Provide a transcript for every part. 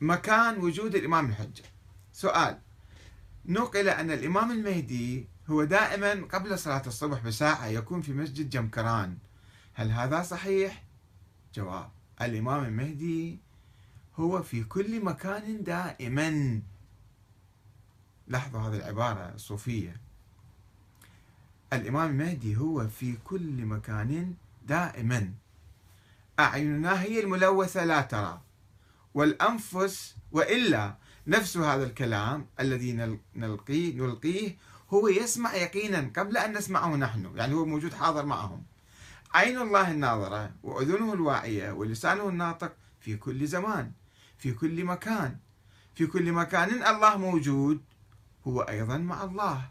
مكان وجود الإمام الحجة. سؤال. نقل أن الإمام المهدي هو دائما قبل صلاة الصبح بساعة يكون في مسجد جمكران. هل هذا صحيح؟ جواب. الإمام المهدي هو في كل مكان دائما. لاحظوا هذه العبارة الصوفية الإمام المهدي هو في كل مكان دائما. أعيننا هي الملوثة لا ترى. والأنفس وإلا نفس هذا الكلام الذي نلقيه نلقيه هو يسمع يقينا قبل أن نسمعه نحن يعني هو موجود حاضر معهم. عين الله الناظرة وأذنه الواعية ولسانه الناطق في كل زمان في كل مكان في كل مكان الله موجود هو أيضا مع الله.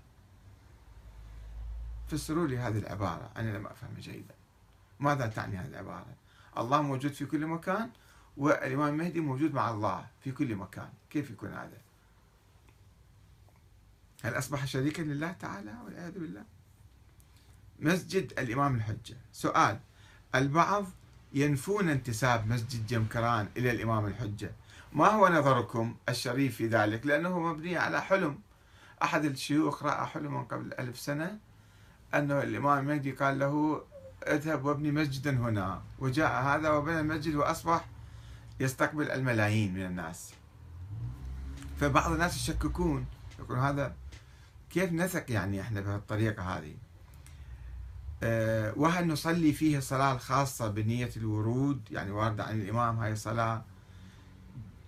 فسروا لي هذه العبارة أنا لم أفهم جيدا ماذا تعني هذه العبارة؟ الله موجود في كل مكان والإمام المهدي موجود مع الله في كل مكان. كيف يكون هذا؟ هل أصبح شريكا لله تعالى والعياذ بالله؟ مسجد الإمام الحجة. سؤال البعض ينفون انتساب مسجد جمكران إلى الإمام الحجة. ما هو نظركم الشريف في ذلك؟ لأنه مبني على حلم. أحد الشيوخ رأى حلما قبل ألف سنة أنه الإمام المهدي قال له اذهب وابني مسجدا هنا. وجاء هذا وبنى المسجد وأصبح يستقبل الملايين من الناس. فبعض الناس يشككون يقول هذا كيف نثق يعني إحنا بهالطريقة هذه؟ أه وهل نصلي فيه الصلاة الخاصة بنية الورود؟ يعني واردة عن الإمام هاي الصلاة؟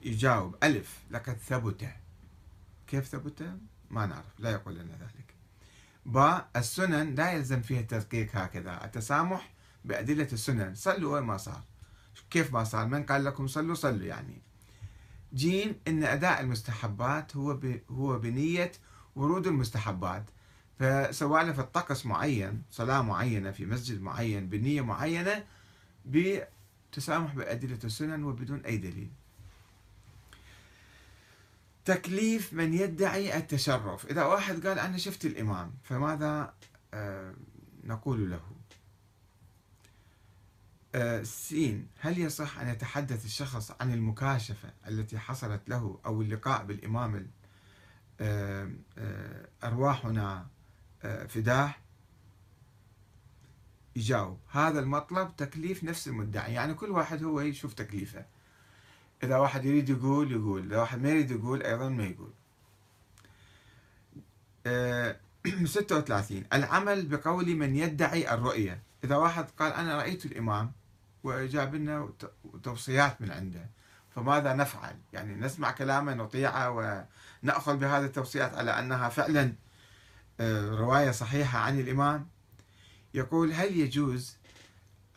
يجاوب ألف لقد ثبت. كيف ثبت؟ ما نعرف لا يقول لنا ذلك. باء السنن لا يلزم فيها التدقيق هكذا. التسامح بأدلة السنن صلوا وين ما صار. كيف ما صار من قال لكم صلوا صلوا يعني. جيم إن أداء المستحبات هو. هو بنية ورود المستحبات. فسواء في الطقس معين صلاة معينة في مسجد معين بنية معينة بتسامح بأدلة السنن وبدون أي دليل. تكليف من يدعي التشرف. إذا واحد قال أنا شفت الإمام فماذا آه، نقول له؟ آه، سين. هل يصح أن يتحدث الشخص عن المكاشفة التي حصلت له أو اللقاء بالإمام آه، أرواحنا فداه؟ يجاوب. هذا المطلب تكليف نفس المدعي. يعني كل واحد هو يشوف تكليفه. إذا واحد يريد يقول يقول. إذا واحد ما يريد يقول أيضا ما يقول. أه 36 العمل بقول من يدعي الرؤية. إذا واحد قال أنا رأيت الإمام وجاب لنا توصيات من عنده فماذا نفعل؟ يعني نسمع كلامه نطيعه ونأخذ بهذه التوصيات على أنها فعلا آه، رواية صحيحة عن الإمام. يقول هل يجوز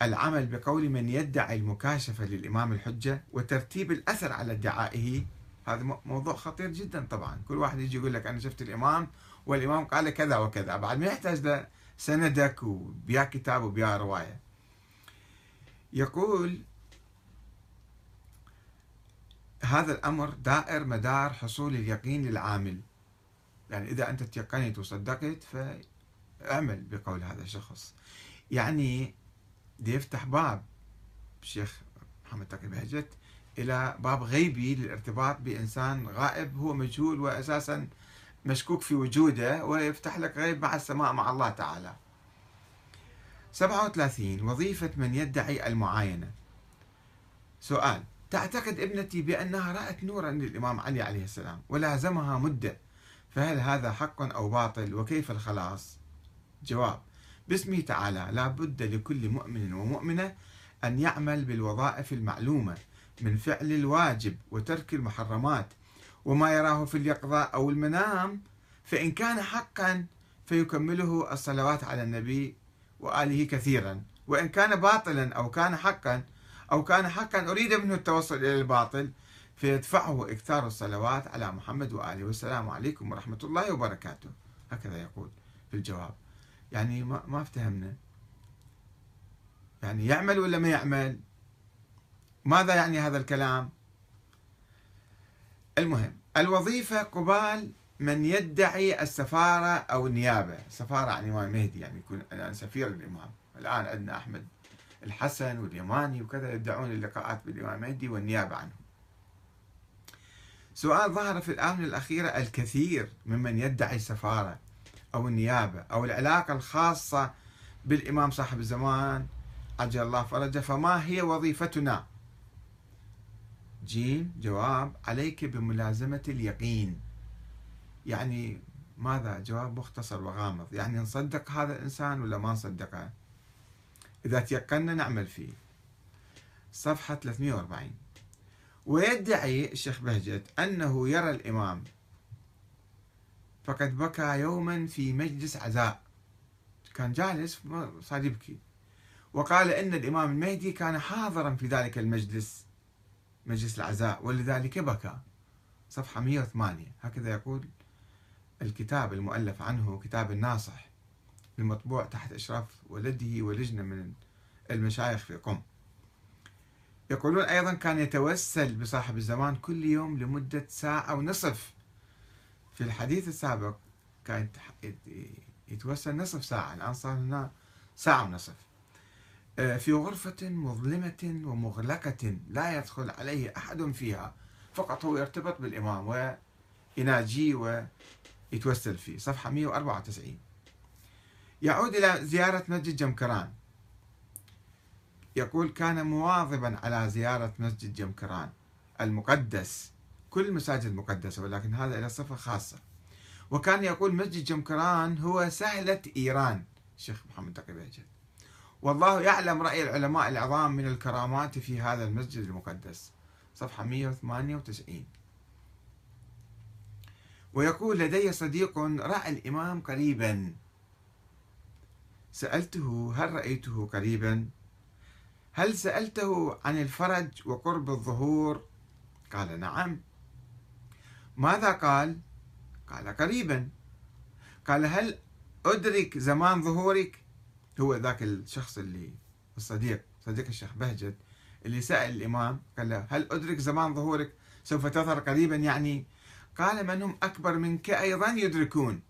العمل بقول من يدعي المكاشفة للإمام الحجة وترتيب الأثر على ادعائه؟ هذا موضوع خطير جدا طبعا. كل واحد يجي يقول لك أنا شفت الإمام والإمام قال كذا وكذا بعد ما يحتاج لسندك وبيا كتاب وبيا رواية. يقول هذا الأمر دائر مدار حصول اليقين للعامل. يعني إذا أنت تيقنت وصدقت فاعمل بقول هذا الشخص. يعني دي يفتح باب الشيخ محمد تقي بهجت إلى باب غيبي للارتباط بإنسان غائب هو مجهول وأساسا مشكوك في وجوده ويفتح لك غيب مع السماء مع الله تعالى. 37 وظيفة من يدعي المعاينة. سؤال تعتقد ابنتي بأنها رأت نورا للإمام علي عليه السلام ولازمها مدة فهل هذا حق أو باطل وكيف الخلاص؟ جواب باسمه تعالى لا بد لكل مؤمن ومؤمنة أن يعمل بالوظائف المعلومة من فعل الواجب وترك المحرمات وما يراه في اليقظة أو المنام فإن كان حقا فيكمله الصلوات على النبي وآله كثيرا. وإن كان باطلا أو كان حقا أو كان حقا أريد منه التوصل إلى الباطل فيدفعه إكثار الصلوات على محمد وآله. والسلام عليكم ورحمة الله وبركاته. هكذا يقول في الجواب. يعني ما ما افتهمنا. يعني يعمل ولا ما يعمل؟ ماذا يعني هذا الكلام؟ المهم الوظيفة قبال من يدعي السفارة أو النيابة. سفارة عن الإمام المهدي يعني يكون الآن سفير الإمام الآن عندنا أحمد الحسن واليماني وكذا يدعون اللقاءات بالإمام المهدي والنيابة عنه سؤال ظهر في الآونة الأخيرة الكثير ممن يدعي السفارة أو النيابة أو العلاقة الخاصة بالإمام صاحب الزمان عجل الله فرجه فما هي وظيفتنا؟ جيم جواب عليك بملازمة اليقين. يعني ماذا؟ جواب مختصر وغامض. يعني نصدق هذا الإنسان ولا ما نصدقه؟ إذا تيقنا نعمل فيه. صفحة 340 ويدعي الشيخ بهجت أنه يرى الإمام. فقد بكى يوما في مجلس عزاء. كان جالس صار يبكي وقال إن الإمام المهدي كان حاضرا في ذلك المجلس. مجلس العزاء ولذلك بكى. صفحة 108 هكذا يقول الكتاب المؤلف عنه كتاب الناصح المطبوع تحت إشراف ولده ولجنة من المشايخ في قم. يقولون أيضا كان يتوسل بصاحب الزمان كل يوم لمدة ساعة ونصف. في الحديث السابق كان يتوسل نصف ساعة الآن صار لنا ساعة ونصف. في غرفة مظلمة ومغلقة لا يدخل عليه أحد فيها. فقط هو يرتبط بالإمام ويناجيه ويتوسل فيه. صفحة 194 يعود إلى زيارة مسجد جمكران. يقول كان مواظبا على زيارة مسجد جمكران المقدس. كل المساجد مقدسة ولكن هذا إلى صفة خاصة. وكان يقول مسجد جمكران هو سهلة إيران. الشيخ محمد تقي بهجت والله يعلم رأي العلماء العظام من الكرامات في هذا المسجد المقدس. صفحة 198 ويقول لدي صديق رأى الإمام قريبا. سألته هل رأيته قريبا؟ هل سألته عن الفرج وقرب الظهور؟ قال نعم. ماذا قال؟ قال قريبا. قال هل أدرك زمان ظهورك؟ هو ذاك الشخص اللي الصديق صديق الشيخ بهجت اللي سأل الإمام قال له هل أدرك زمان ظهورك؟ سوف تظهر قريبا يعني؟ قال من هم أكبر منك أيضا يدركون.